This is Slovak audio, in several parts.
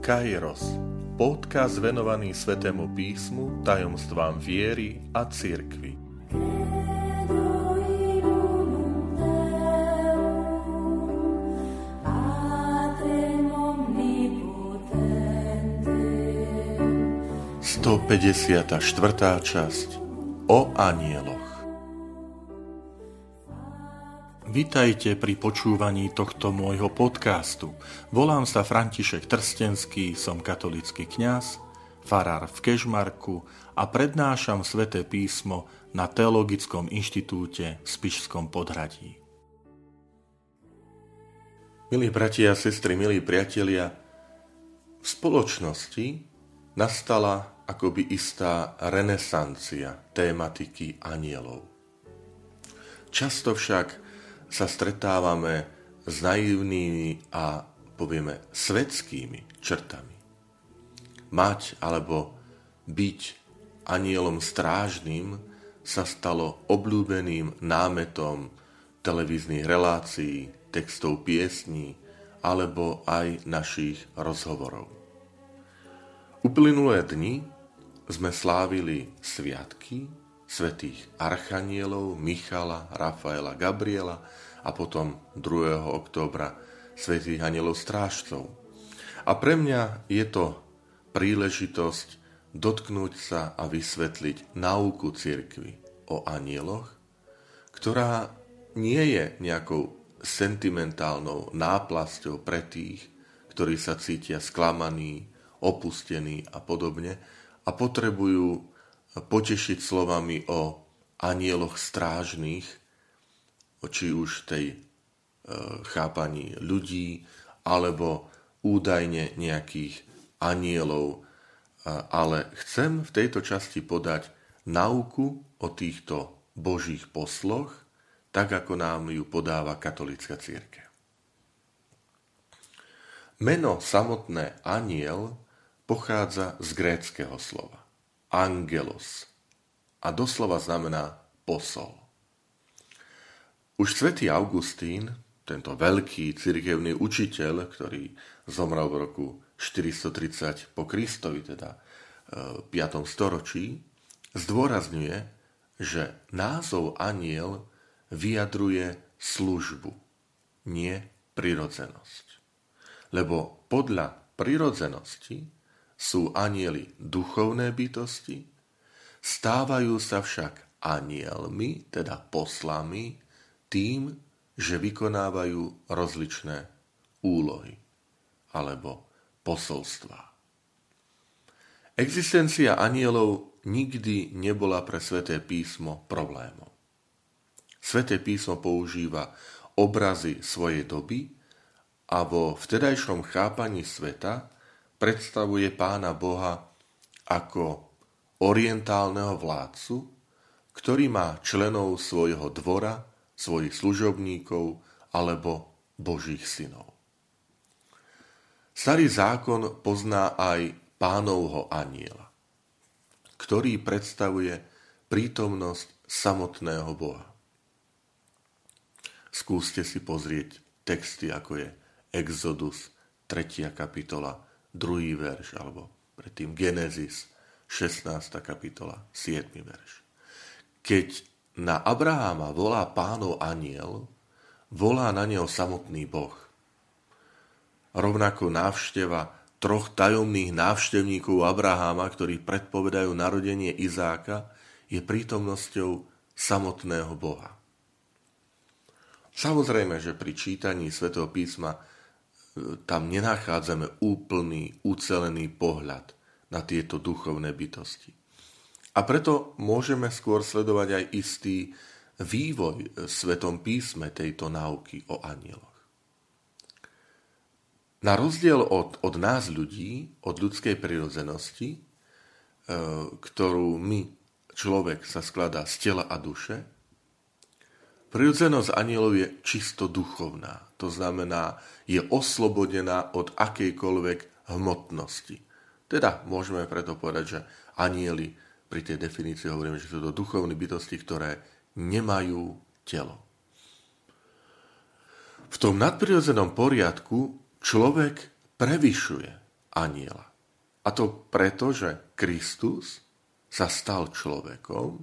Kairos, podcast venovaný Svetému písmu, tajomstvám viery a cirkvi. Sto štvrtá časť o anieloch. Vitajte pri počúvaní tohto môjho podcastu. Volám sa František Trstenský, som katolický kňaz, farár v Kežmarku a prednášam sväté písmo na Teologickom inštitúte v Spišskom podhradí. Milí bratia a sestry, milí priatelia, v spoločnosti nastala akoby istá renesancia tématiky anielov. Často však sa stretávame s naivnými a povieme svetskými črtami. Mať alebo byť anielom strážnym sa stalo obľúbeným námetom televíznych relácií, textov piesní alebo aj našich rozhovorov. Uplynulé dni sme slávili sviatky svetých archanielov Michala, Rafaela, Gabriela a potom 2. októbra svetých anielov strážcov. A pre mňa je to príležitosť dotknúť sa a vysvetliť nauku cirkvy o anieloch, ktorá nie je nejakou sentimentálnou náplasťou pre tých, ktorí sa cítia sklamaní, opustení a podobne a potrebujú potešiť slovami o anieloch strážnych, či už tej e, chápaní ľudí, alebo údajne nejakých anielov. E, ale chcem v tejto časti podať nauku o týchto božích posloch, tak ako nám ju podáva katolická církev. Meno samotné aniel pochádza z gréckého slova angelos a doslova znamená posol. Už svätý Augustín, tento veľký cirkevný učiteľ, ktorý zomrel v roku 430 po Kristovi, teda v e, 5. storočí, zdôrazňuje, že názov aniel vyjadruje službu, nie prirodzenosť. Lebo podľa prirodzenosti sú anieli duchovné bytosti, stávajú sa však anielmi, teda poslami, tým, že vykonávajú rozličné úlohy alebo posolstvá. Existencia anielov nikdy nebola pre Sveté písmo problémom. Sveté písmo používa obrazy svojej doby a vo vtedajšom chápaní sveta predstavuje pána Boha ako orientálneho vládcu, ktorý má členov svojho dvora, svojich služobníkov alebo božích synov. Starý zákon pozná aj pánovho aniela, ktorý predstavuje prítomnosť samotného Boha. Skúste si pozrieť texty, ako je Exodus, 3. kapitola, druhý verš, alebo predtým Genesis, 16. kapitola, 7. verš. Keď na Abraháma volá pánov aniel, volá na neho samotný Boh. Rovnako návšteva troch tajomných návštevníkov Abraháma, ktorí predpovedajú narodenie Izáka, je prítomnosťou samotného Boha. Samozrejme, že pri čítaní svätého písma tam nenachádzame úplný, ucelený pohľad na tieto duchovné bytosti. A preto môžeme skôr sledovať aj istý vývoj v Svetom písme tejto náuky o anieloch. Na rozdiel od, od nás ľudí, od ľudskej prirodzenosti, e, ktorú my, človek, sa skladá z tela a duše, prirodzenosť anielov je čisto duchovná. To znamená, je oslobodená od akejkoľvek hmotnosti. Teda môžeme preto povedať, že anieli pri tej definícii hovoríme, že sú to duchovné bytosti, ktoré nemajú telo. V tom nadprirodzenom poriadku človek prevyšuje aniela. A to preto, že Kristus sa stal človekom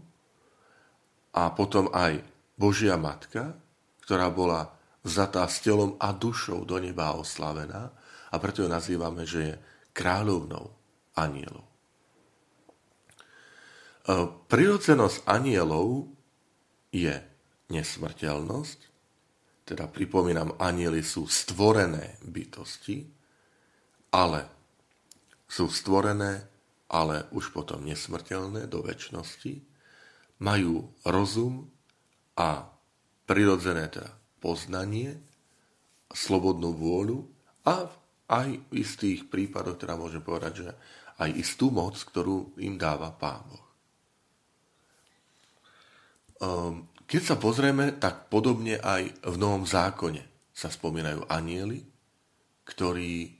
a potom aj Božia Matka, ktorá bola vzatá s telom a dušou do neba oslavená a preto ju nazývame, že je kráľovnou anielov. E, prirodzenosť anielov je nesmrteľnosť, teda pripomínam, anieli sú stvorené bytosti, ale sú stvorené, ale už potom nesmrteľné do väčšnosti, majú rozum a prirodzené teda poznanie, slobodnú vôľu a aj v istých prípadoch, teda môžem povedať, že aj istú moc, ktorú im dáva Pán Boh. Um, keď sa pozrieme, tak podobne aj v Novom zákone sa spomínajú anieli, ktorí e,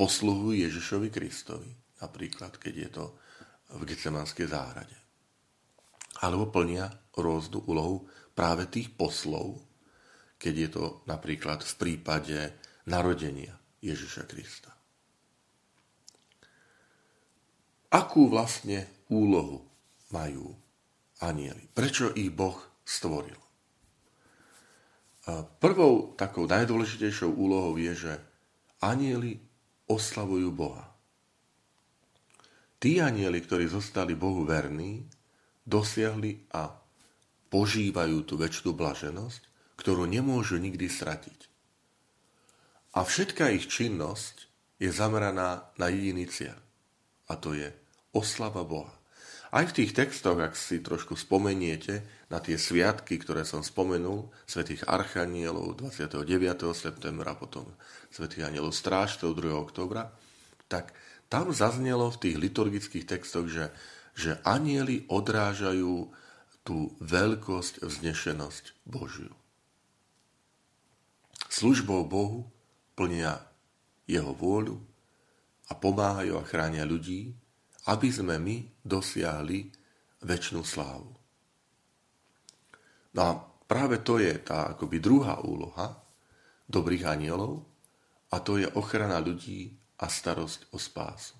posluhujú Ježišovi Kristovi. Napríklad, keď je to v Getsemanskej záhrade. Alebo plnia rôznu úlohu práve tých poslov, keď je to napríklad v prípade narodenia Ježiša Krista. Akú vlastne úlohu majú anieli. Prečo ich Boh stvoril? Prvou takou najdôležitejšou úlohou je, že anieli oslavujú Boha. Tí anieli, ktorí zostali Bohu verní, dosiahli a požívajú tú väčšinu blaženosť, ktorú nemôžu nikdy stratiť. A všetká ich činnosť je zameraná na jediný cieľ. A to je oslava Boha. Aj v tých textoch, ak si trošku spomeniete na tie sviatky, ktoré som spomenul, svätých Archanielov 29. septembra, potom svätých Anielov Strážtov 2. oktobra, tak tam zaznelo v tých liturgických textoch, že, že anieli odrážajú tú veľkosť, vznešenosť Božiu. Službou Bohu plnia jeho vôľu a pomáhajú a chránia ľudí, aby sme my dosiahli väčšinu slávu. No a práve to je tá akoby druhá úloha dobrých anielov a to je ochrana ľudí a starosť o spásu.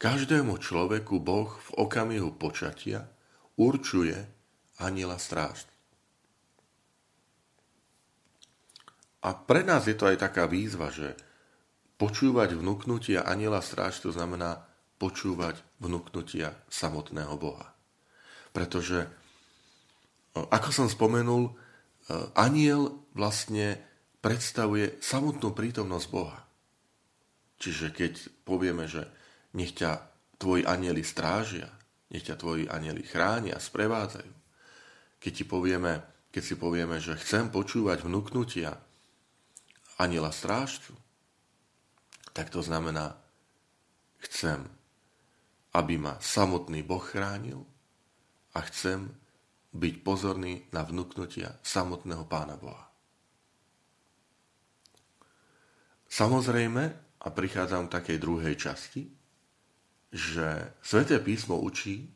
Každému človeku Boh v okamihu počatia určuje aniela stráž. A pre nás je to aj taká výzva, že počúvať vnúknutia aniela stráž to znamená počúvať vnúknutia samotného Boha. Pretože, ako som spomenul, aniel vlastne predstavuje samotnú prítomnosť Boha. Čiže keď povieme, že nech ťa tvoji anieli strážia, nech ťa tvoji anieli chránia, sprevádzajú. Keď, ti povieme, keď si povieme, že chcem počúvať vnúknutia aniela strážcu, tak to znamená, chcem aby ma samotný Boh chránil a chcem byť pozorný na vnúknutia samotného Pána Boha. Samozrejme, a prichádzam v takej druhej časti, že Sveté písmo učí,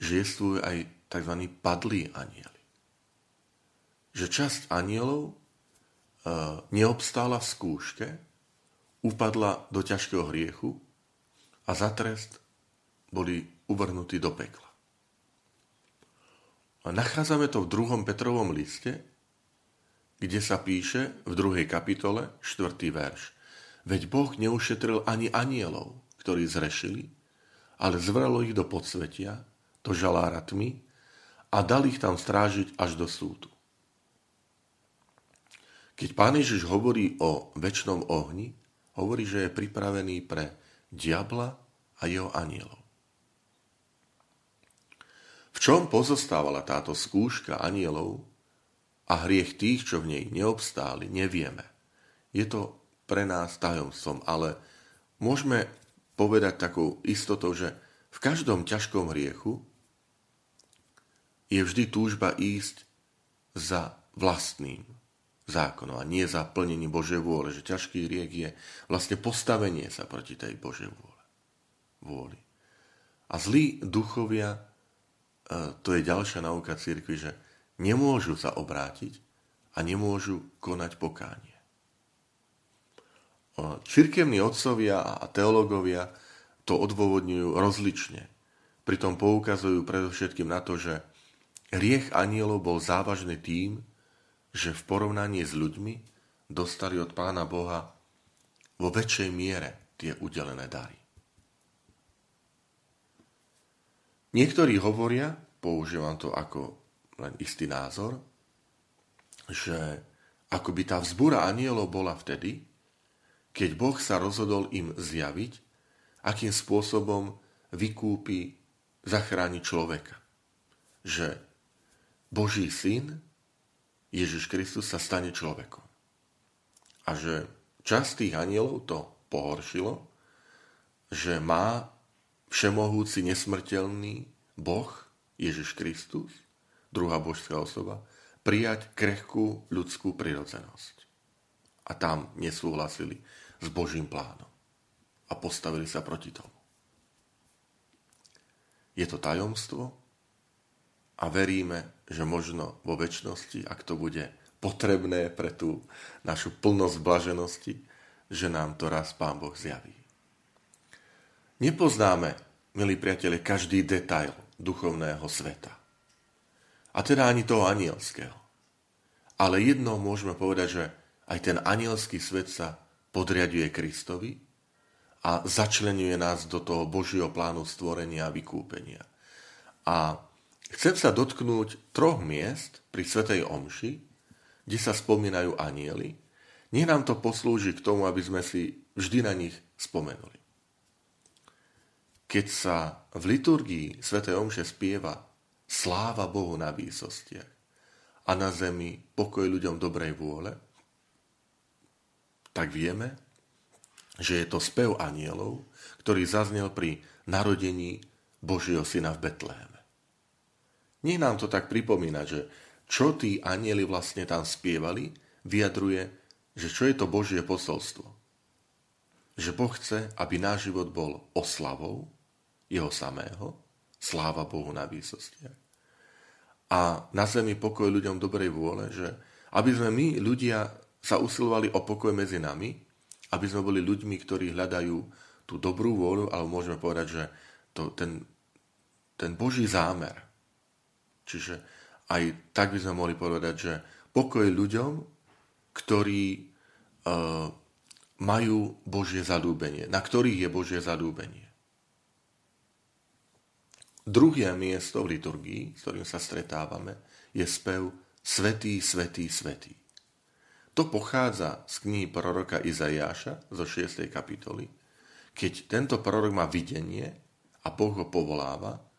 že existujú aj tzv. padlí anieli. Že časť anielov e, neobstála v skúške, upadla do ťažkého hriechu a za trest boli uvrhnutí do pekla. A nachádzame to v druhom Petrovom liste, kde sa píše v druhej kapitole, štvrtý verš. Veď Boh neušetril ani anielov, ktorí zrešili, ale zvralo ich do podsvetia, do žalára tmy a dal ich tam strážiť až do súdu. Keď Pán Ježiš hovorí o väčšnom ohni, hovorí, že je pripravený pre diabla a jeho anielov. V čom pozostávala táto skúška anielov a hriech tých, čo v nej neobstáli, nevieme. Je to pre nás tajomstvom, ale môžeme povedať takou istotou, že v každom ťažkom hriechu je vždy túžba ísť za vlastným zákonom a nie za plnenie Božej vôle, že ťažký hriech je vlastne postavenie sa proti tej Božej vôle vôli. A zlí duchovia, e, to je ďalšia nauka církvy, že nemôžu sa obrátiť a nemôžu konať pokánie. Čirkevní otcovia a teológovia to odôvodňujú rozlične. Pritom poukazujú predovšetkým na to, že hriech anielov bol závažný tým, že v porovnaní s ľuďmi dostali od Pána Boha vo väčšej miere tie udelené dary. Niektorí hovoria, používam to ako len istý názor, že akoby tá vzbúra anielov bola vtedy, keď Boh sa rozhodol im zjaviť, akým spôsobom vykúpi, zachráni človeka. Že Boží syn, Ježiš Kristus, sa stane človekom. A že časť tých anielov to pohoršilo, že má všemohúci nesmrteľný Boh, Ježiš Kristus, druhá božská osoba, prijať krehkú ľudskú prirodzenosť. A tam nesúhlasili s Božím plánom. A postavili sa proti tomu. Je to tajomstvo a veríme, že možno vo väčšnosti, ak to bude potrebné pre tú našu plnosť blaženosti, že nám to raz Pán Boh zjaví. Nepoznáme, milí priatelia, každý detail duchovného sveta. A teda ani toho anielského. Ale jedno môžeme povedať, že aj ten anielský svet sa podriaduje Kristovi a začlenuje nás do toho Božieho plánu stvorenia a vykúpenia. A chcem sa dotknúť troch miest pri Svetej Omši, kde sa spomínajú anieli. Nech nám to poslúži k tomu, aby sme si vždy na nich spomenuli. Keď sa v liturgii Svetej Omše spieva Sláva Bohu na výsostiach a na zemi pokoj ľuďom dobrej vôle, tak vieme, že je to spev anielov, ktorý zaznel pri narodení Božieho syna v Betléme. Nie nám to tak pripomína, že čo tí anieli vlastne tam spievali, vyjadruje, že čo je to Božie posolstvo. Že Boh chce, aby náš život bol oslavou jeho samého, sláva Bohu na výsostiach. A na zemi pokoj ľuďom dobrej vôle, že aby sme my, ľudia, sa usilovali o pokoj medzi nami, aby sme boli ľuďmi, ktorí hľadajú tú dobrú vôľu, ale môžeme povedať, že to, ten, ten Boží zámer. Čiže aj tak by sme mohli povedať, že pokoj ľuďom, ktorí uh, majú Božie zadúbenie, na ktorých je Božie zadúbenie. Druhé miesto v liturgii, s ktorým sa stretávame, je spev Svetý, Svetý, Svetý. To pochádza z knihy proroka Izajáša zo 6. kapitoly, keď tento prorok má videnie a Boh ho povoláva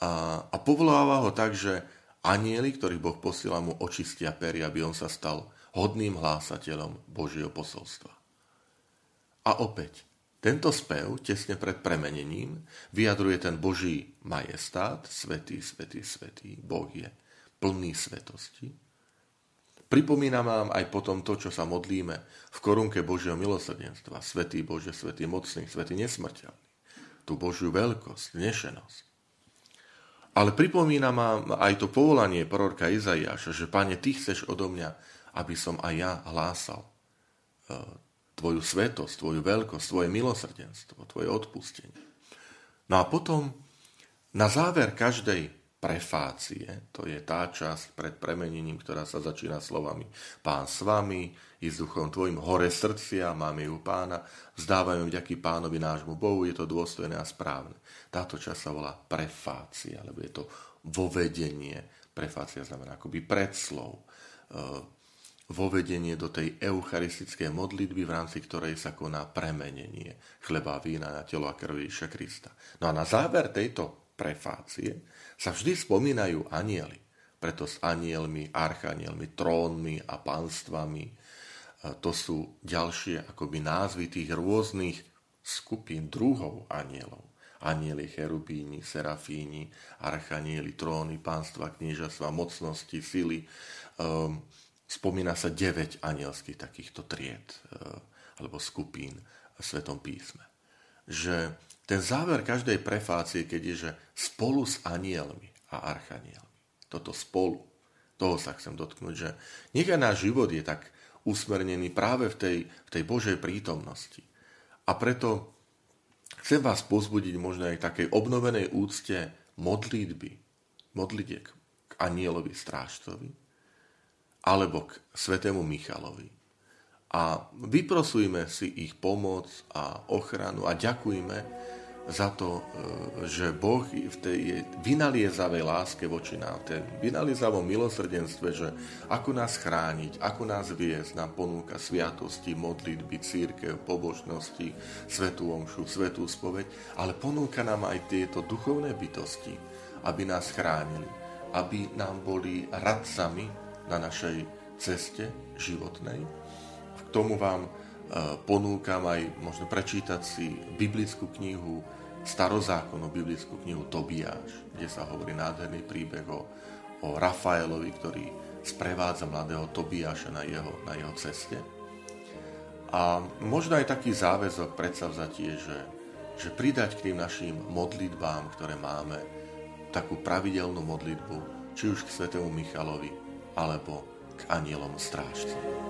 a, a povoláva ho tak, že anieli, ktorých Boh posiela mu očistia pery, aby on sa stal hodným hlásateľom Božieho posolstva. A opäť, tento spev, tesne pred premenením, vyjadruje ten Boží majestát, svetý, svetý, svetý, Boh je plný svetosti, Pripomína vám aj potom to, čo sa modlíme v korunke Božieho milosrdenstva. Svetý Bože, Svetý mocný, Svetý nesmrteľný. Tú Božiu veľkosť, nešenosť. Ale pripomína vám aj to povolanie prorka Izaiáša, že Pane, Ty chceš odo mňa, aby som aj ja hlásal e, Tvoju svetosť, Tvoju veľkosť, Tvoje milosrdenstvo, Tvoje odpustenie. No a potom na záver každej prefácie, to je tá časť pred premenením, ktorá sa začína slovami Pán s vami, i s duchom tvojim hore srdcia, máme ju pána, vzdávajme vďaky pánovi nášmu Bohu, je to dôstojné a správne. Táto časť sa volá prefácia, lebo je to vovedenie. Prefácia znamená akoby predslov. E, vovedenie do tej eucharistickej modlitby, v rámci ktorej sa koná premenenie chleba vína na telo a krv Ježiša Krista. No a na záver tejto prefácie sa vždy spomínajú anieli. Preto s anielmi, archanielmi, trónmi a pánstvami. E, to sú ďalšie akoby názvy tých rôznych skupín druhov anielov. Anieli, cherubíni, serafíni, archanieli, tróny, pánstva, kniežastva, mocnosti, sily. Um, spomína sa 9 anielských takýchto tried uh, alebo skupín v Svetom písme. Že ten záver každej prefácie, keď je, že spolu s anielmi a archanielmi. Toto spolu. Toho sa chcem dotknúť, že nech náš život je tak usmernený práve v tej, v tej Božej prítomnosti. A preto chcem vás pozbudiť možno aj takej obnovenej úcte modlitby, modlitiek k anielovi strážcovi alebo k svetému Michalovi. A vyprosujme si ich pomoc a ochranu a ďakujme, za to, e, že Boh v tej vynaliezavej láske voči nám, tej vynaliezavom milosrdenstve, že ako nás chrániť, ako nás viesť, nám ponúka sviatosti, modlitby, církev, pobožnosti, svetú omšu, svetú spoveď, ale ponúka nám aj tieto duchovné bytosti, aby nás chránili, aby nám boli radcami na našej ceste životnej. K tomu vám ponúkam aj možno prečítať si biblickú knihu, starozákonnú biblickú knihu Tobiáš, kde sa hovorí nádherný príbeh o, o Rafaelovi, ktorý sprevádza mladého Tobiáša na jeho, na jeho ceste. A možno aj taký záväzok predsavzatie, že, že pridať k tým našim modlitbám, ktoré máme, takú pravidelnú modlitbu, či už k svetému Michalovi, alebo k anielom strážcom.